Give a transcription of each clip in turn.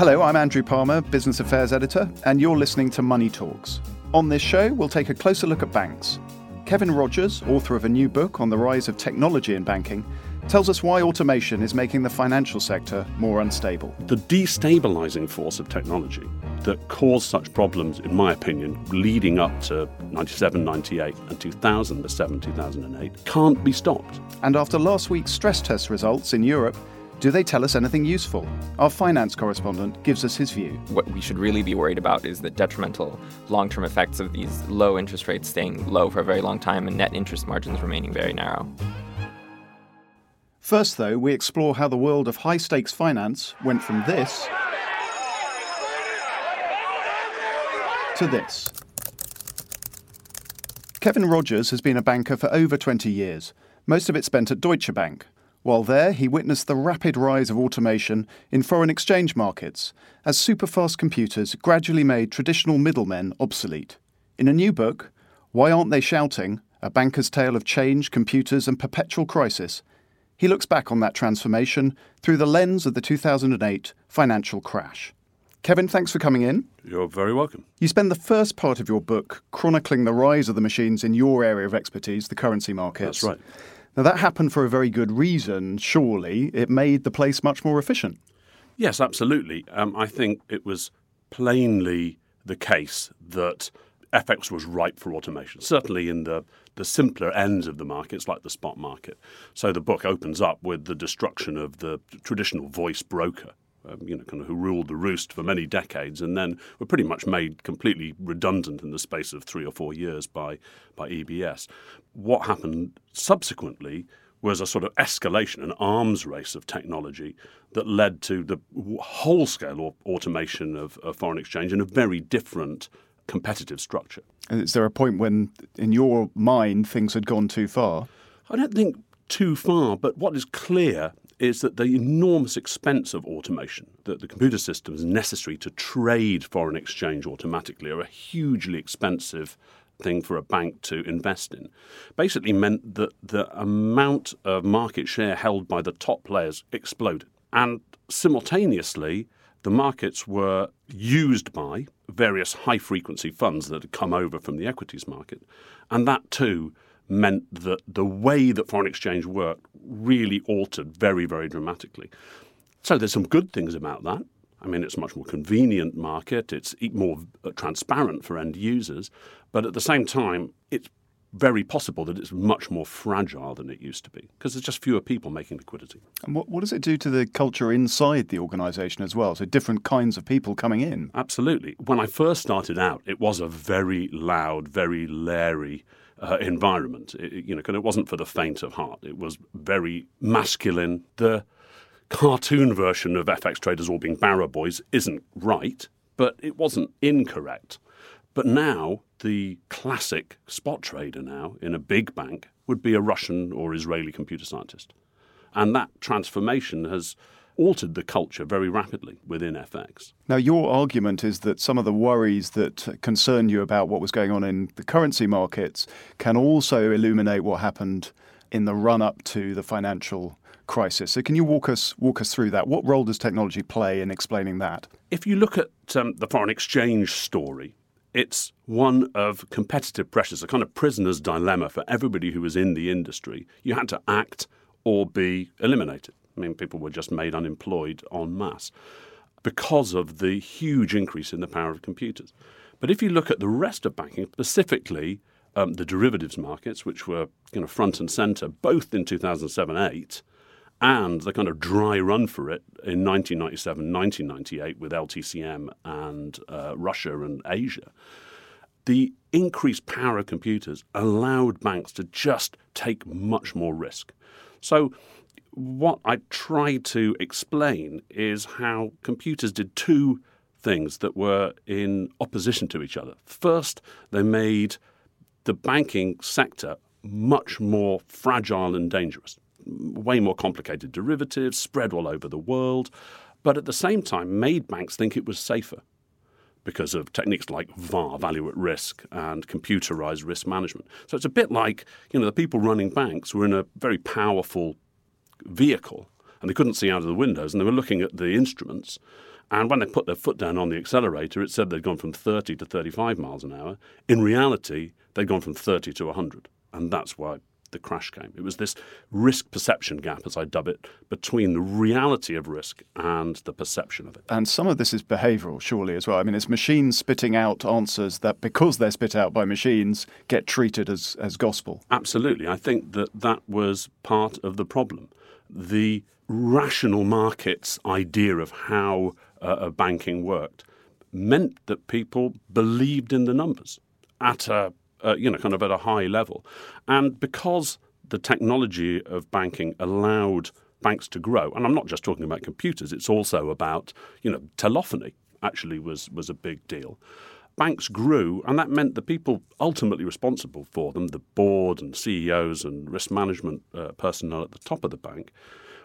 Hello, I'm Andrew Palmer, Business Affairs Editor, and you're listening to Money Talks. On this show, we'll take a closer look at banks. Kevin Rodgers, author of a new book on the rise of technology in banking, tells us why automation is making the financial sector more unstable. The destabilizing force of technology that caused such problems, in my opinion, leading up to 97, 98, and 2007, 2008, can't be stopped. And after last week's stress test results in Europe, do they tell us anything useful? Our finance correspondent gives us his view. What we should really be worried about is the detrimental long term effects of these low interest rates staying low for a very long time and net interest margins remaining very narrow. First, though, we explore how the world of high stakes finance went from this to this. Kevin Rodgers has been a banker for over 20 years, most of it spent at Deutsche Bank, while there, he witnessed the rapid rise of automation in foreign exchange markets as superfast computers gradually made traditional middlemen obsolete. In a new book, Why Aren't They Shouting? A Banker's Tale of Change, Computers, and Perpetual Crisis, he looks back on that transformation through the lens of the 2008 financial crash. Kevin, thanks for coming in. You're very welcome. You spend the first part of your book chronicling the rise of the machines in your area of expertise, the currency markets. That's right. Now, that happened for a very good reason, surely. It made the place much more efficient. Yes, absolutely. Um, I think it was plainly the case that FX was ripe for automation, certainly in the, the simpler ends of the markets, like the spot market. So the book opens up with the destruction of the traditional voice broker um, you know, kind of who ruled the roost for many decades, and then were pretty much made completely redundant in the space of three or four years by by EBS. What happened subsequently was a sort of escalation, an arms race of technology that led to the whole scale automation of, of foreign exchange in a very different competitive structure. Is there a point when, in your mind, things had gone too far? I don't think too far, but what is clear is that the enormous expense of automation, that the computer systems necessary to trade foreign exchange automatically are a hugely expensive thing for a bank to invest in, basically meant that the amount of market share held by the top players exploded. And simultaneously, the markets were used by various high frequency funds that had come over from the equities market. And that too meant that the way that foreign exchange worked really altered very, very dramatically. So there's some good things about that. I mean, it's a much more convenient market, it's more uh, transparent for end users, but at the same time, it's very possible that it's much more fragile than it used to be because there's just fewer people making liquidity. And what, what does it do to the culture inside the organisation as well? So, different kinds of people coming in? Absolutely. When I first started out, it was a very loud, very leery uh, environment. It, you know, and it wasn't for the faint of heart. It was very masculine. The cartoon version of FX traders all being barrow boys isn't right, but it wasn't incorrect. But now the classic spot trader now in a big bank would be a Russian or Israeli computer scientist. And that transformation has altered the culture very rapidly within FX. Now, your argument is that some of the worries that concern you about what was going on in the currency markets can also illuminate what happened in the run up to the financial crisis. So, can you walk us walk us through that? What role does technology play in explaining that? If you look at um, the foreign exchange story, it's one of competitive pressures, a kind of prisoner's dilemma for everybody who was in the industry. You had to act or be eliminated. I mean, people were just made unemployed en masse because of the huge increase in the power of computers. But if you look at the rest of banking, specifically um, the derivatives markets, which were you know, front and center both in 2007 8 and the kind of dry run for it in 1997 1998 with LTCM and uh, Russia and Asia, the increased power of computers allowed banks to just take much more risk. So what I tried to explain is how computers did two things that were in opposition to each other. First, they made the banking sector much more fragile and dangerous, way more complicated derivatives spread all over the world, but at the same time made banks think it was safer because of techniques like VAR, value at risk, and computerized risk management. So it's a bit like, you know, the people running banks were in a very powerful vehicle and they couldn't see out of the windows and they were looking at the instruments and when they put their foot down on the accelerator, it said they'd gone from 30 to 35 miles an hour. In reality, they'd gone from 30 to 100. And that's why the crash came. It was this risk perception gap, as I dub it, between the reality of risk and the perception of it. And some of this is behavioral, surely, as well. I mean, it's machines spitting out answers that, because they're spit out by machines, get treated as, as gospel. Absolutely. I think that that was part of the problem. The rational markets idea of how uh, banking worked meant that people believed in the numbers at a, uh, you know, kind of at a high level. And because the technology of banking allowed banks to grow, and I'm not just talking about computers, it's also about, you know, telephony actually was, was a big deal. Banks grew, and that meant the people ultimately responsible for them, the board and CEOs and risk management uh, personnel at the top of the bank,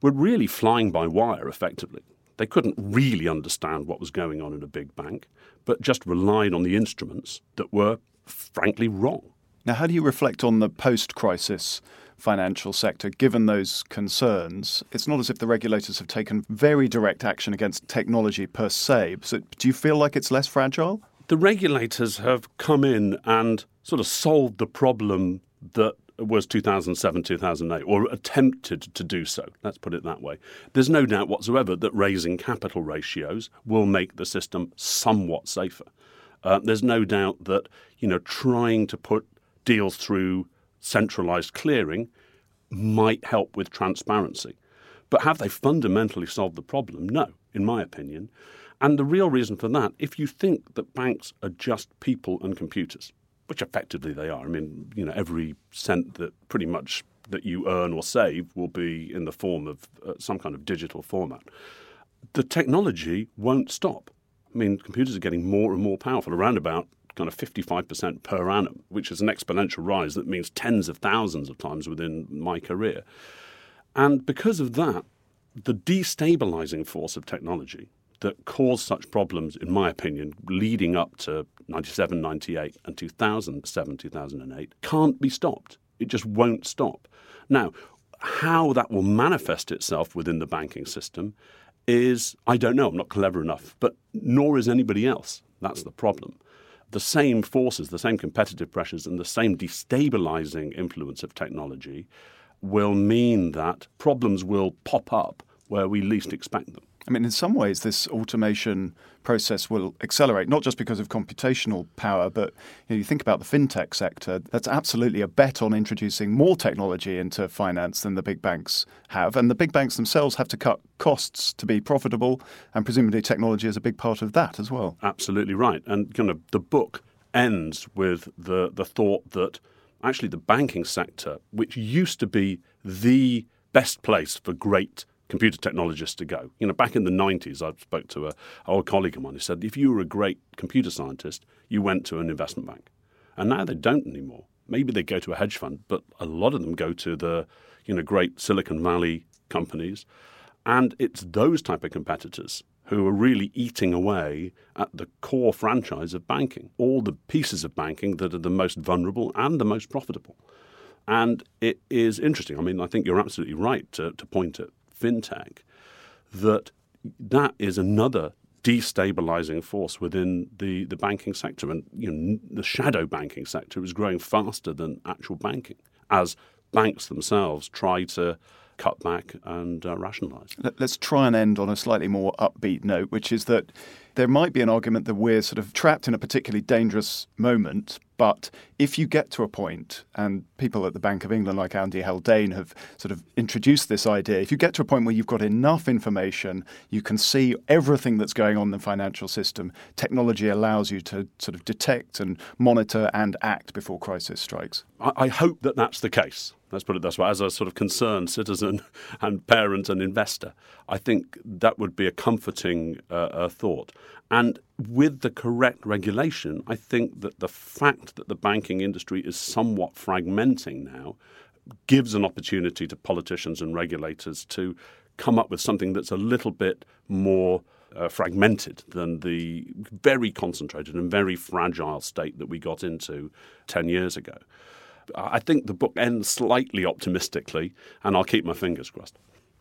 were really flying by wire effectively. They couldn't really understand what was going on in a big bank, but just relied on the instruments that were frankly wrong. Now, how do you reflect on the post crisis financial sector given those concerns? It's not as if the regulators have taken very direct action against technology per se. Do you feel like it's less fragile? The regulators have come in and sort of solved the problem that was 2007, 2008, or attempted to do so. Let's put it that way. There's no doubt whatsoever that raising capital ratios will make the system somewhat safer. Uh, there's no doubt that you know trying to put deals through centralized clearing might help with transparency. But have they fundamentally solved the problem? No, in my opinion. And the real reason for that, if you think that banks are just people and computers, which effectively they are. I mean, you know, every cent that pretty much that you earn or save will be in the form of uh, some kind of digital format. The technology won't stop. I mean, computers are getting more and more powerful, around about kind of 55% per annum, which is an exponential rise that means tens of thousands of times within my career. And because of that, the destabilizing force of technology that caused such problems, in my opinion, leading up to 97, 98, and 2007, 2008, can't be stopped. It just won't stop. Now, how that will manifest itself within the banking system is, I don't know, I'm not clever enough, but nor is anybody else. That's the problem. The same forces, the same competitive pressures, and the same destabilizing influence of technology will mean that problems will pop up where we least expect them. I mean, in some ways, this automation process will accelerate, not just because of computational power, but you, know, you think about the fintech sector, that's absolutely a bet on introducing more technology into finance than the big banks have. And the big banks themselves have to cut costs to be profitable, and presumably technology is a big part of that as well. Absolutely right. And kind of the book ends with the, the thought that actually the banking sector, which used to be the best place for great computer technologists to go. You know, back in the 90s, I spoke to a old colleague of mine who said if you were a great computer scientist, you went to an investment bank. And now they don't anymore. Maybe they go to a hedge fund, but a lot of them go to the, you know, great Silicon Valley companies. And it's those type of competitors who are really eating away at the core franchise of banking, all the pieces of banking that are the most vulnerable and the most profitable. And it is interesting. I mean, I think you're absolutely right to, to point at fintech, that that is another destabilizing force within the, the banking sector. And you know, the shadow banking sector is growing faster than actual banking as banks themselves try to cut back and uh, rationalize. Let's try and end on a slightly more upbeat note, which is that there might be an argument that we're sort of trapped in a particularly dangerous moment. But if you get to a point, and people at the Bank of England, like Andy Haldane, have sort of introduced this idea, if you get to a point where you've got enough information, you can see everything that's going on in the financial system, technology allows you to sort of detect and monitor and act before crisis strikes. I, I hope that that's the case. Let's put it this way. As a sort of concerned citizen and parent and investor, I think that would be a comforting uh, uh, thought. And with the correct regulation, I think that the fact that the banking industry is somewhat fragmenting now gives an opportunity to politicians and regulators to come up with something that's a little bit more uh, fragmented than the very concentrated and very fragile state that we got into 10 years ago. I think the book ends slightly optimistically, and I'll keep my fingers crossed.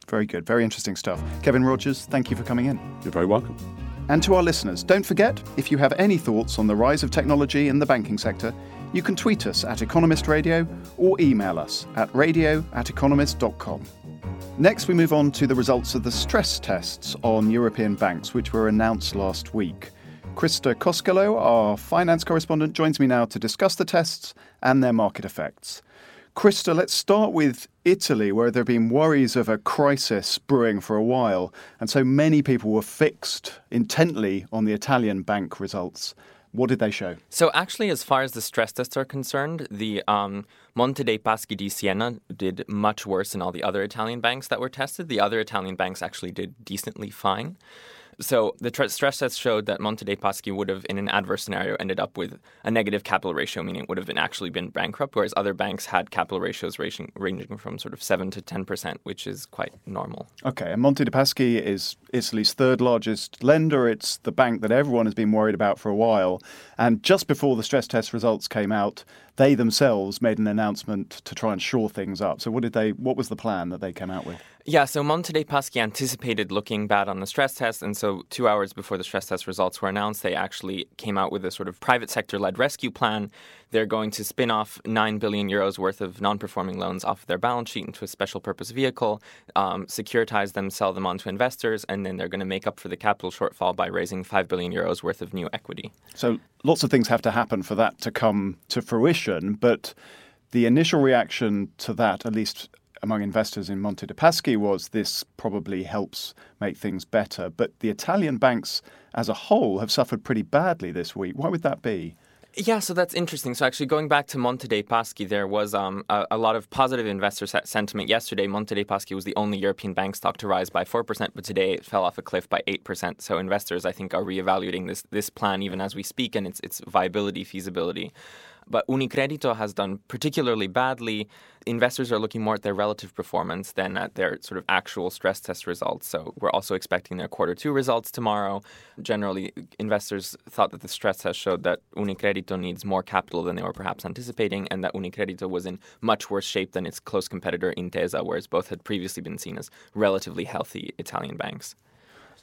Very good. Very interesting stuff. Kevin Rodgers, thank you for coming in. You're very welcome. And to our listeners, don't forget if you have any thoughts on the rise of technology in the banking sector, you can tweet us at Economist Radio or email us at radio at economist.com. Next, we move on to the results of the stress tests on European banks, which were announced last week. Krista Koskelo, our finance correspondent, joins me now to discuss the tests and their market effects. Christa, let's start with Italy, where there have been worries of a crisis brewing for a while, and so many people were fixed intently on the Italian bank results. What did they show? So, actually, as far as the stress tests are concerned, the um, Monte dei Paschi di Siena did much worse than all the other Italian banks that were tested. The other Italian banks actually did decently fine. So the tr- stress test showed that Monte dei Paschi would have, in an adverse scenario, ended up with a negative capital ratio, meaning it would have been actually been bankrupt, whereas other banks had capital ratios ranging, ranging from sort of 7 to 10%, which is quite normal. Okay, and Monte dei Paschi is Italy's third largest lender. It's the bank that everyone has been worried about for a while. And just before the stress test results came out, they themselves made an announcement to try and shore things up. So what did they what was the plan that they came out with? Yeah, so Monte dei Paschi anticipated looking bad on the stress test, and so two hours before the stress test results were announced, they actually came out with a sort of private sector led rescue plan. They're going to spin off 9 billion euros worth of non performing loans off their balance sheet into a special purpose vehicle, um, securitize them, sell them on to investors, and then they're going to make up for the capital shortfall by raising 5 billion euros worth of new equity. So lots of things have to happen for that to come to fruition, but the initial reaction to that, at least among investors in Monte dei Paschi was this probably helps make things better. But the Italian banks as a whole have suffered pretty badly this week. Why would that be? Yeah, so that's interesting. So actually, going back to Monte dei Paschi, there was um, a, a, lot of positive investor sentiment yesterday. Monte dei Paschi was the only European bank stock to rise by four percent, but today it fell off a cliff by eight percent. So investors, I think, are reevaluating this this plan even as we speak and its its viability, feasibility. But Unicredito has done particularly badly. Investors are looking more at their relative performance than at their sort of actual stress test results. So we're also expecting their quarter two results tomorrow. Generally, investors thought that the stress test showed that Unicredito needs more capital than they were perhaps anticipating, and that Unicredito was in much worse shape than its close competitor Intesa, whereas both had previously been seen as relatively healthy Italian banks.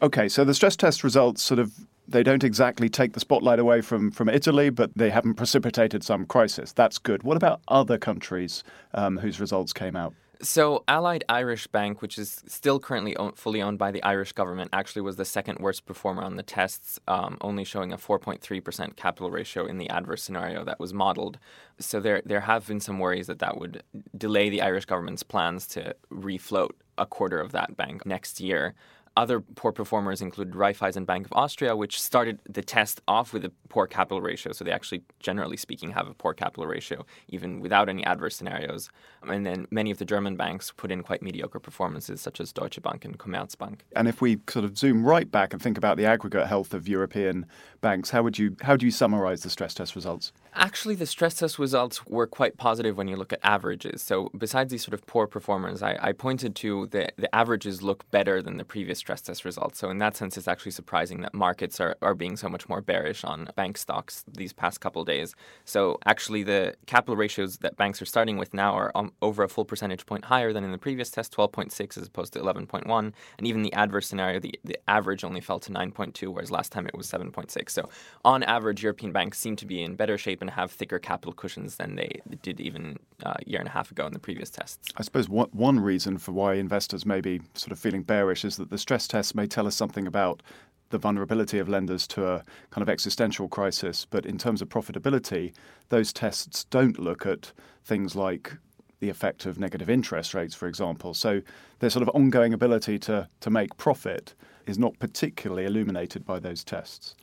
Okay, so the stress test results sort of they don't exactly take the spotlight away from, from Italy, but they haven't precipitated some crisis. That's good. What about other countries um, whose results came out? So, Allied Irish Bank, which is still currently own, fully owned by the Irish government, actually was the second worst performer on the tests, um, only showing a 4.3% capital ratio in the adverse scenario that was modeled. So, there, there have been some worries that that would delay the Irish government's plans to refloat a quarter of that bank next year. Other poor performers include Raiffeisen Bank of Austria, which started the test off with a poor capital ratio. So they actually, generally speaking, have a poor capital ratio, even without any adverse scenarios. And then many of the German banks put in quite mediocre performances, such as Deutsche Bank and Commerzbank. And if we sort of zoom right back and think about the aggregate health of European banks, how would you how do you summarize the stress test results? Actually, the stress test results were quite positive when you look at averages. So besides these sort of poor performers, I, I pointed to the, the averages look better than the previous stress test results. So in that sense, it's actually surprising that markets are, are being so much more bearish on bank stocks these past couple days. So actually, the capital ratios that banks are starting with now are um, over a full percentage point higher than in the previous test, 12.6 as opposed to 11.1. And even the adverse scenario, the, the average only fell to 9.2, whereas last time it was 7.6. So on average, European banks seem to be in better shape and have thicker capital cushions than they did even uh, a year and a half ago in the previous tests. I suppose one, one reason for why investors may be sort of feeling bearish is that the stress tests may tell us something about the vulnerability of lenders to a kind of existential crisis. But in terms of profitability, those tests don't look at things like the effect of negative interest rates, for example. So their sort of ongoing ability to, to make profit is not particularly illuminated by those tests.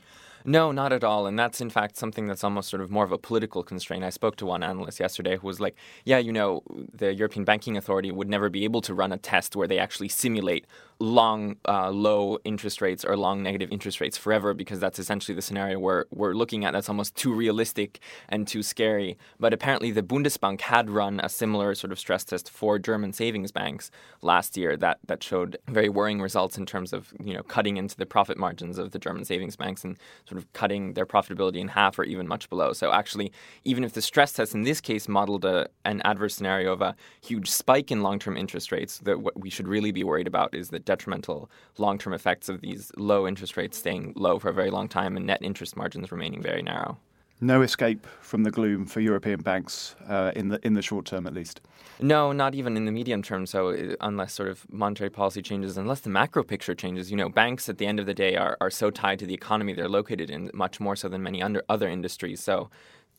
No, not at all. And that's in fact something that's almost sort of more of a political constraint. I spoke to one analyst yesterday who was like, yeah, you know, the European Banking Authority would never be able to run a test where they actually simulate long uh, low interest rates or long negative interest rates forever because that's essentially the scenario where we're looking at that's almost too realistic and too scary. But apparently, the Bundesbank had run a similar sort of stress test for German savings banks last year that, that showed very worrying results in terms of you know cutting into the profit margins of the German savings banks and sort of cutting their profitability in half or even much below. So actually, even if the stress test in this case modeled a, an adverse scenario of a huge spike in long-term interest rates, that what we should really be worried about is the detrimental long-term effects of these low interest rates staying low for a very long time and net interest margins remaining very narrow no escape from the gloom for European banks uh, in the in the short term, at least. No, not even in the medium term. So uh, unless sort of monetary policy changes, unless the macro picture changes, you know, banks at the end of the day are, are so tied to the economy they're located in, much more so than many under, other industries. So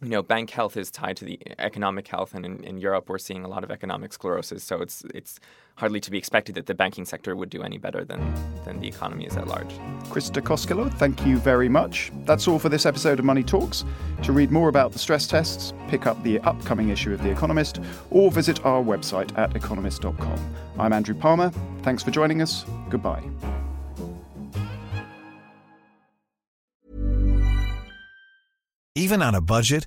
you know, bank health is tied to the economic health, and in, in, Europe we're seeing a lot of economic sclerosis. So it's it's hardly to be expected that the banking sector would do any better than than the economy is at large. Krista Koskelo, thank you very much. That's all for this episode of Money Talks. To read more about the stress tests, pick up the upcoming issue of The Economist, or visit our website at economist.com. I'm Andrew Palmer. Thanks for joining us. Goodbye. Even on a budget,